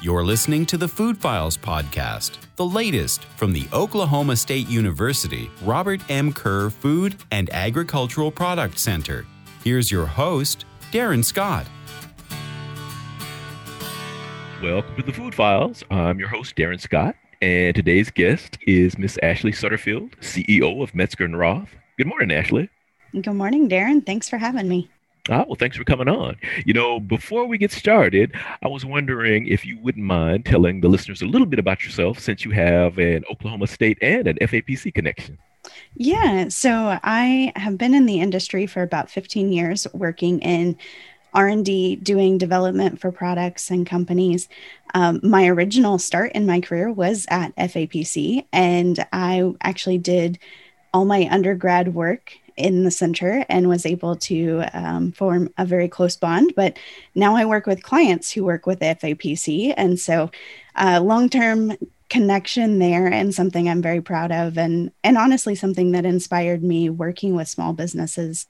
You're listening to the Food Files podcast, the latest from the Oklahoma State University Robert M. Kerr Food and Agricultural Product Center. Here's your host, Darren Scott. Welcome to the Food Files. I'm your host, Darren Scott, and today's guest is Miss Ashley Sutterfield, CEO of Metzger and Roth. Good morning, Ashley. Good morning, Darren. Thanks for having me. Ah, well, thanks for coming on. You know, before we get started, I was wondering if you wouldn't mind telling the listeners a little bit about yourself since you have an Oklahoma State and an FAPC connection. Yeah, so I have been in the industry for about 15 years working in r&d doing development for products and companies um, my original start in my career was at fapc and i actually did all my undergrad work in the center and was able to um, form a very close bond. But now I work with clients who work with FAPC. And so uh, long term connection there and something I'm very proud of. And, and honestly, something that inspired me working with small businesses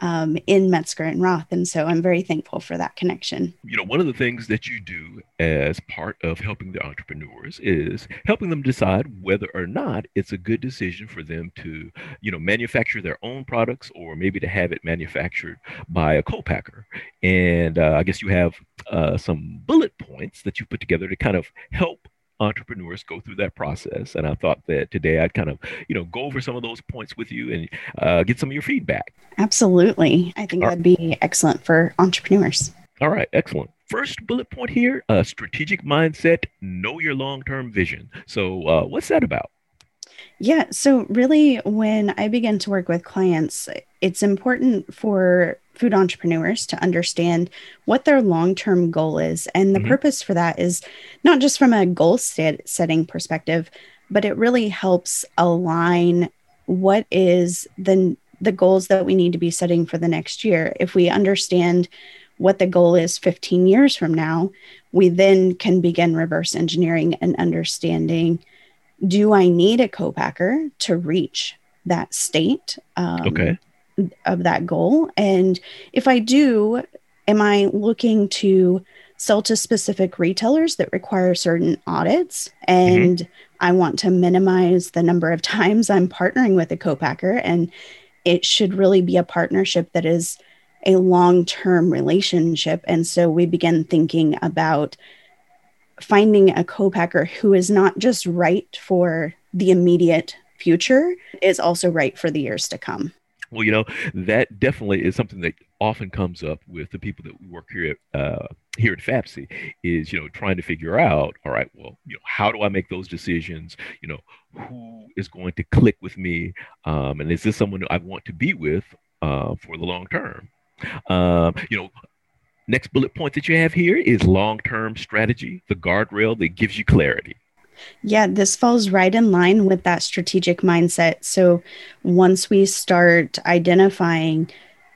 um, in Metzger and Roth. And so I'm very thankful for that connection. You know, one of the things that you do as part of helping the entrepreneurs is helping them decide whether or not it's a good decision for them to, you know, manufacture their own products or maybe to have it manufactured by a co-packer. And uh, I guess you have uh, some bullet points that you put together to kind of help entrepreneurs go through that process. And I thought that today I'd kind of, you know, go over some of those points with you and uh, get some of your feedback. Absolutely. I think that'd be excellent for entrepreneurs. All right, excellent. First bullet point here uh, strategic mindset, know your long term vision. So, uh, what's that about? Yeah. So, really, when I begin to work with clients, it's important for food entrepreneurs to understand what their long term goal is. And the mm-hmm. purpose for that is not just from a goal set- setting perspective, but it really helps align what is the the goals that we need to be setting for the next year. If we understand what the goal is 15 years from now, we then can begin reverse engineering and understanding do I need a co-packer to reach that state um, okay. Of that goal? And if I do, am I looking to sell to specific retailers that require certain audits? And mm-hmm. I want to minimize the number of times I'm partnering with a co-packer. And it should really be a partnership that is a long term relationship. And so we begin thinking about finding a co-packer who is not just right for the immediate future is also right for the years to come well you know that definitely is something that often comes up with the people that work here at uh, here at FAPC is you know trying to figure out all right well you know how do I make those decisions? You know who is going to click with me? Um, and is this someone I want to be with uh, for the long term? Um, you know Next bullet point that you have here is long term strategy, the guardrail that gives you clarity. Yeah, this falls right in line with that strategic mindset. So once we start identifying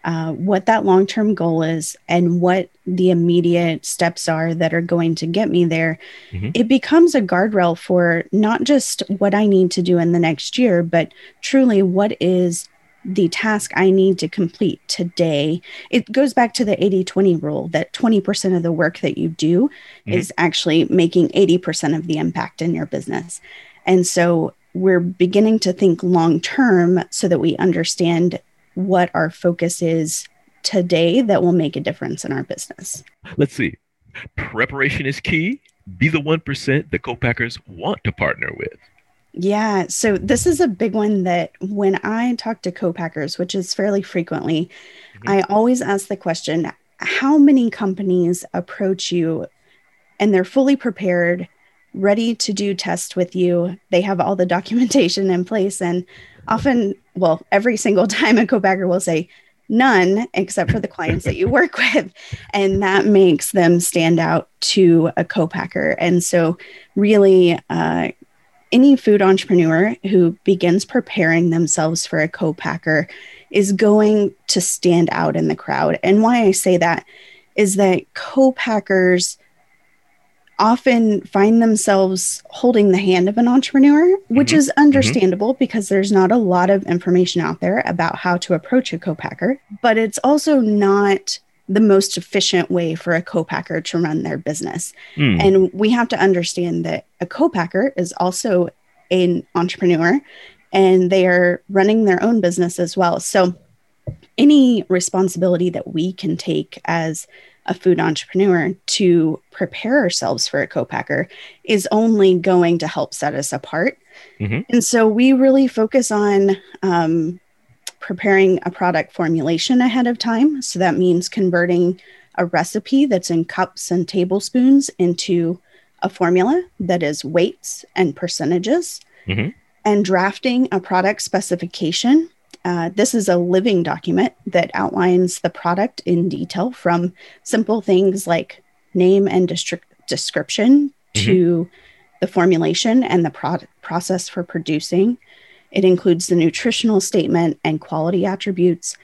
uh, what that long term goal is and what the immediate steps are that are going to get me there, mm-hmm. it becomes a guardrail for not just what I need to do in the next year, but truly what is the task I need to complete today. It goes back to the 80 20 rule that 20% of the work that you do mm-hmm. is actually making 80% of the impact in your business. And so we're beginning to think long term so that we understand what our focus is today that will make a difference in our business. Let's see. Preparation is key. Be the 1% that co-packers want to partner with. Yeah. So this is a big one that when I talk to co-packers, which is fairly frequently, mm-hmm. I always ask the question, how many companies approach you and they're fully prepared, ready to do tests with you. They have all the documentation in place. And often, well, every single time a co-packer will say, none except for the clients that you work with and that makes them stand out to a co-packer and so really uh, any food entrepreneur who begins preparing themselves for a co-packer is going to stand out in the crowd. And why I say that is that co-packers often find themselves holding the hand of an entrepreneur, which mm-hmm. is mm-hmm. understandable mm-hmm. because there's not a lot of information out there about how to approach a co-packer, but it's also not the most efficient way for a co-packer to run their business. Mm. And we have to understand that a co-packer is also an entrepreneur and they are running their own business as well. So any responsibility that we can take as a food entrepreneur to prepare ourselves for a co-packer is only going to help set us apart. Mhm. And so we really focus on um, preparing a product formulation ahead of time. So that means converting a recipe that's in cups and tablespoons into a formula that is weights and percentages, Mhm. and drafting a product specification. Uh, this is a living document that outlines the product in detail from simple things like name and distri- description to the formulation and the pro- process for producing. It includes the nutritional statement and quality attributes.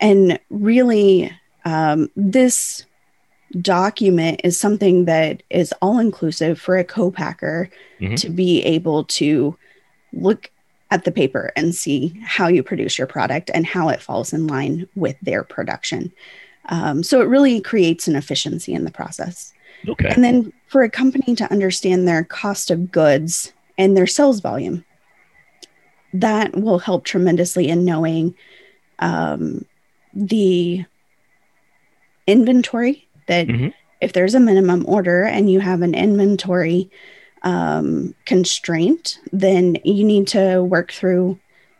And really, um, this document is something that is all inclusive for a co-packer Mhm. to be able to look at the paper and see how you produce your product and how it falls in line with their production. Um, so it really creates an efficiency in the process. Okay. And then for a company to understand their cost of goods and their sales volume, that will help tremendously in knowing um, the inventory that Mhm. if there's a minimum order and you have an inventory um, constraint, then you need to work through.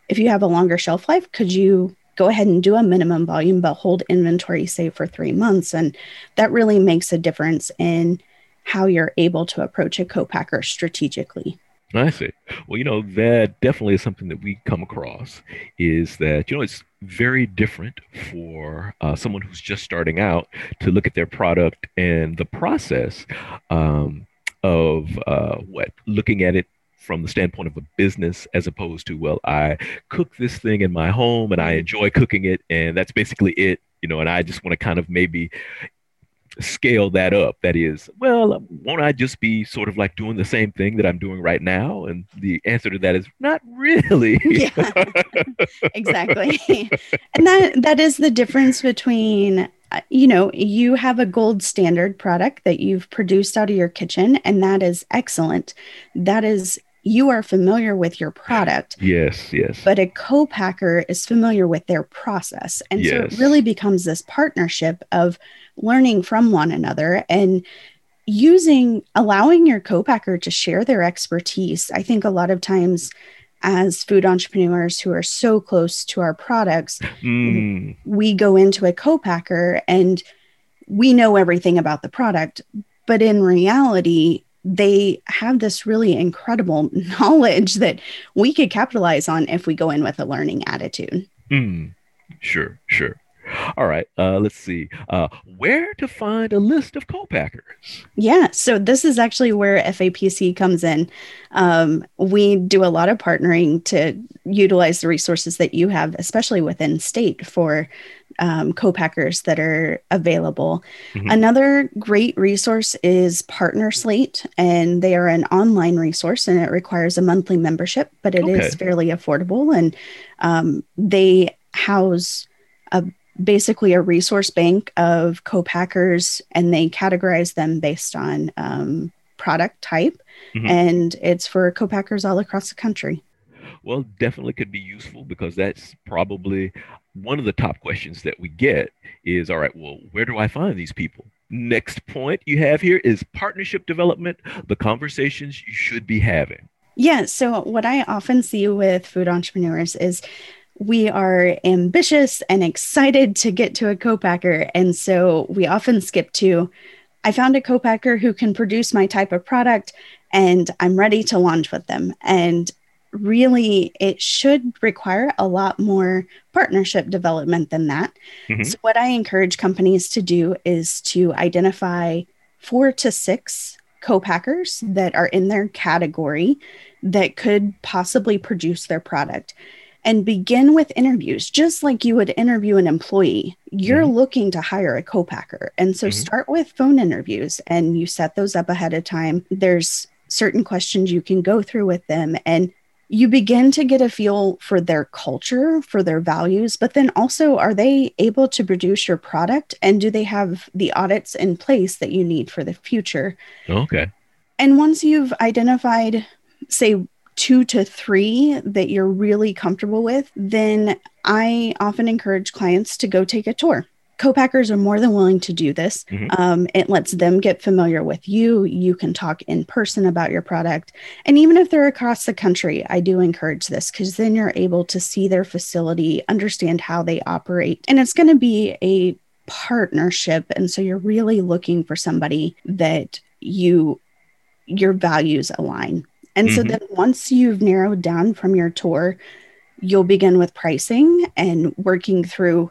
If you have a longer shelf life, could you go ahead and do a minimum volume but hold inventory, say, for three months? And that really makes a difference in how you're able to approach a co-packer strategically. I see. Well, you know, that definitely is something that we come across is that, you know, it's very different for uh, someone who's just starting out to look at their product and the process um, of uh, what, looking at it from the standpoint of a business as opposed to, well, I cook this thing in my home and I enjoy cooking it and that's basically it, you know, and I just want to kind of maybe scale that up. That is, well, won't I just be sort of like doing the same thing that I'm doing right now? And the answer to that is not really. Yeah. exactly and that that is the difference between uh, you know you have a gold standard product that you've produced out of your kitchen and that is excellent that is you are familiar with your product yes, yes. but a co-packer is familiar with their process. And so it really becomes this partnership of learning from one another and using allowing your co-packer to share their expertise. I think a lot of times as food entrepreneurs who are so close to our products Mm, we go into a co-packer and we know everything about the product but in reality they have this really incredible knowledge that we could capitalize on if we go in with a learning attitude mm, sure, sure. All right. Uh, let's see. Uh, where to find a list of co-packers? Yeah, so this is actually where FAPC comes in. Um, we do a lot of partnering to utilize the resources that you have, especially within state, for um, co-packers that are available. Mhm. Another great resource is PartnerSlate, and they are an online resource, and it requires a monthly membership, but it is Okay. fairly affordable, and um, they house a basically a resource bank of co-packers and they categorize them based on um, product type Mhm. and it's for co-packers all across the country Well, definitely could be useful because that's probably one of the top questions that we get is all right, well, where do I find these people? Next point you have here is partnership development, the conversations you should be having. yeah so what i often see with food entrepreneurs is we are ambitious and excited to get to a co-packer. And so we often skip to i found a co-packer who can produce my type of product and i'm ready to launch with them. And really it should require a lot more partnership development than that. Mhm. so what i encourage companies to do is to identify four to six co-packers that are in their category that could possibly produce their product and begin with interviews just like you would interview an employee you're looking to hire a co-packer and so Mhm. start with phone interviews and you set those up ahead of time there's certain questions you can go through with them and you begin to get a feel for their culture, for their values, but then also are they able to produce your product and do they have the audits in place that you need for the future? Okay. And once you've identified, say, two to three that you're really comfortable with, then I often encourage clients to go take a tour. Co-packers are more than willing to do this. Mm-hmm. um, it lets them get familiar with you. You can talk in person about your product. And even if they're across the country i do encourage this because then you're able to see their facility understand how they operate. And it's going to be a partnership. And so you're really looking for somebody that you your values align and mm-hmm. so then once you've narrowed down from your tour you'll begin with pricing and working through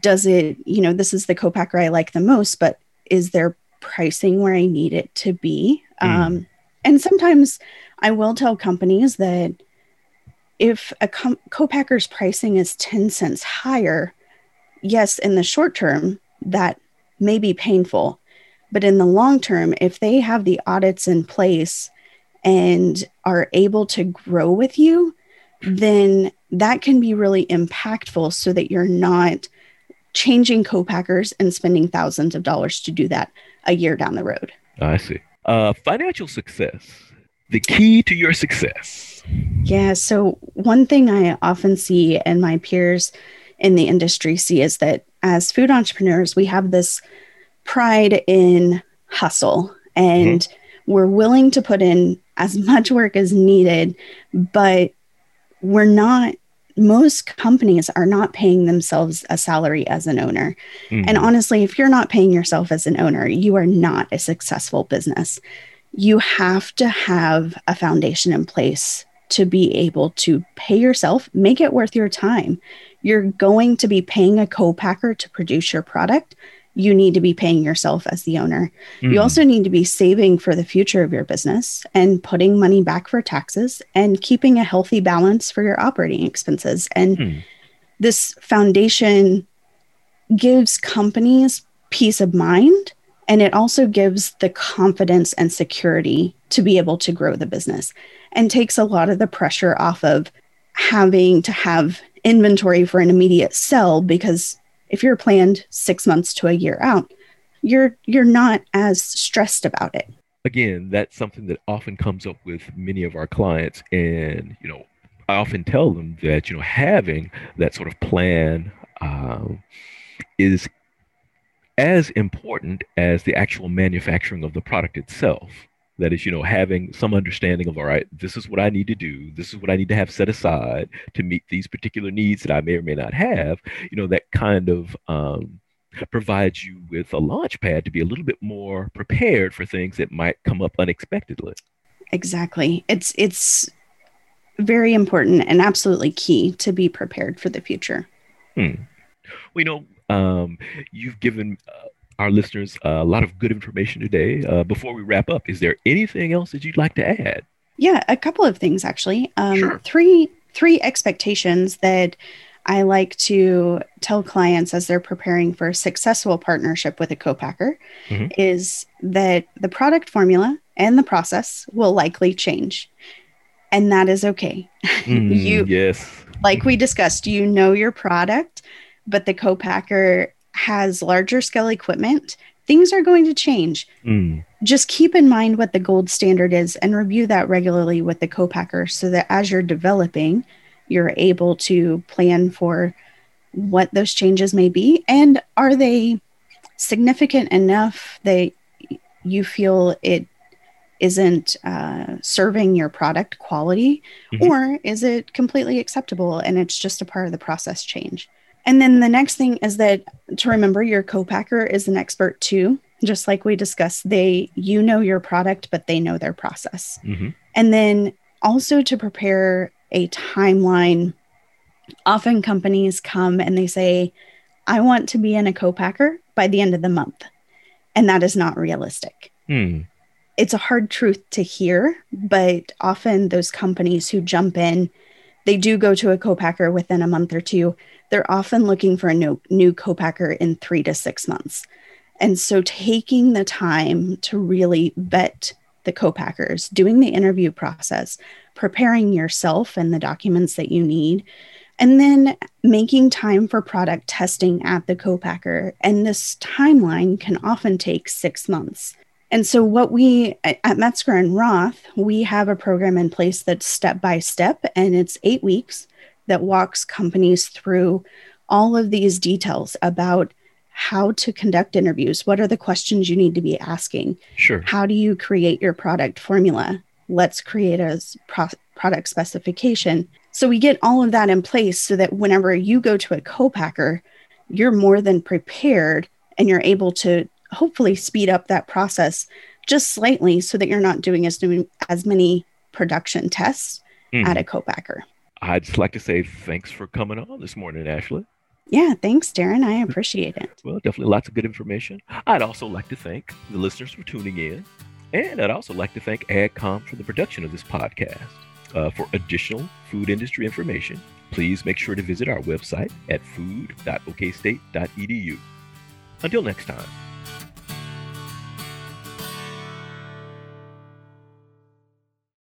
does it, you know, this is the co-packer I like the most, but is there pricing where I need it to be? Mm. Um, and sometimes I will tell companies that if a com- co-packer's pricing is 10 cents higher, yes, in the short term, that may be painful. But in the long term, if they have the audits in place and are able to grow with you, then that can be really impactful so that you're not changing co-packers and spending thousands of dollars to do that a year down the road. I see. Uh, financial success, the key to your success. Yeah. So, one thing I often see and my peers in the industry see is that as food entrepreneurs, we have this pride in hustle and mm-hmm. we're willing to put in as much work as needed, but we're not most companies are not paying themselves a salary as an owner. Mm-hmm. And honestly, if you're not paying yourself as an owner, you are not a successful business. You have to have a foundation in place to be able to pay yourself, make it worth your time. You're going to be paying a co packer to produce your product you need to be paying yourself as the owner. Mm-hmm. You also need to be saving for the future of your business and putting money back for taxes and keeping a healthy balance for your operating expenses. And mm. this foundation gives companies peace of mind and it also gives the confidence and security to be able to grow the business and takes a lot of the pressure off of having to have inventory for an immediate sell because if you're planned six months to a year out, you're you're not as stressed about it. Again, that's something that often comes up with many of our clients, and you know, I often tell them that you know having that sort of plan um, is as important as the actual manufacturing of the product itself that is you know having some understanding of all right this is what i need to do this is what i need to have set aside to meet these particular needs that i may or may not have you know that kind of um, provides you with a launch pad to be a little bit more prepared for things that might come up unexpectedly. Exactly. It's it's very important and absolutely key to be prepared for the future. Hmm. well you know um, you've given uh, our listeners a lot of good information today. Uh, before we wrap up, is there anything else that you'd like to add? Yeah, a couple of things actually. Um, sure. Three three expectations that I like to tell clients as they're preparing for a successful partnership with a co-packer mm-hmm. is that the product formula and the process will likely change. And that is okay. Mm, you yes. Like we discussed, you know your product, but the co-packer has larger scale equipment, things are going to change. Mm. Just keep in mind what the gold standard is and review that regularly with the co-packer so that as you're developing, you're able to plan for what those changes may be and are they significant enough that you feel it isn't uh, serving your product quality mm-hmm. or is it completely acceptable and it's just a part of the process change and then the next thing is that to remember your co-packer is an expert too. Just like we discussed, they you know your product, but they know their process. Mm-hmm. And then also to prepare a timeline. Often companies come and they say, I want to be in a co-packer by the end of the month. And that is not realistic. Hmm. It's a hard truth to hear, but often those companies who jump in, they do go to a co-packer within a month or two they're often looking for a new, new co-packer in three to six months. And so taking the time to really vet the co-packers, doing the interview process, preparing yourself and the documents that you need, and then making time for product testing at the co-packer. And this timeline can often take six months. And so, what we at Metzger and Roth, we have a program in place that's step by step, and it's eight weeks that walks companies through all of these details about how to conduct interviews. What are the questions you need to be asking? Sure. How do you create your product formula? Let's create a pro- product specification. So we get all of that in place so that whenever you go to a co-packer, you're more than prepared and you're able to hopefully speed up that process just slightly so that you're not doing as, as many production tests mm. at a co-packer. I'd just like to say thanks for coming on this morning, Ashley. Yeah, thanks, Darren. I appreciate it. Well, definitely lots of good information. I'd also like to thank the listeners for tuning in. And I'd also like to thank AgCom for the production of this podcast. Uh, for additional food industry information, please make sure to visit our website at food.okstate.edu. Until next time.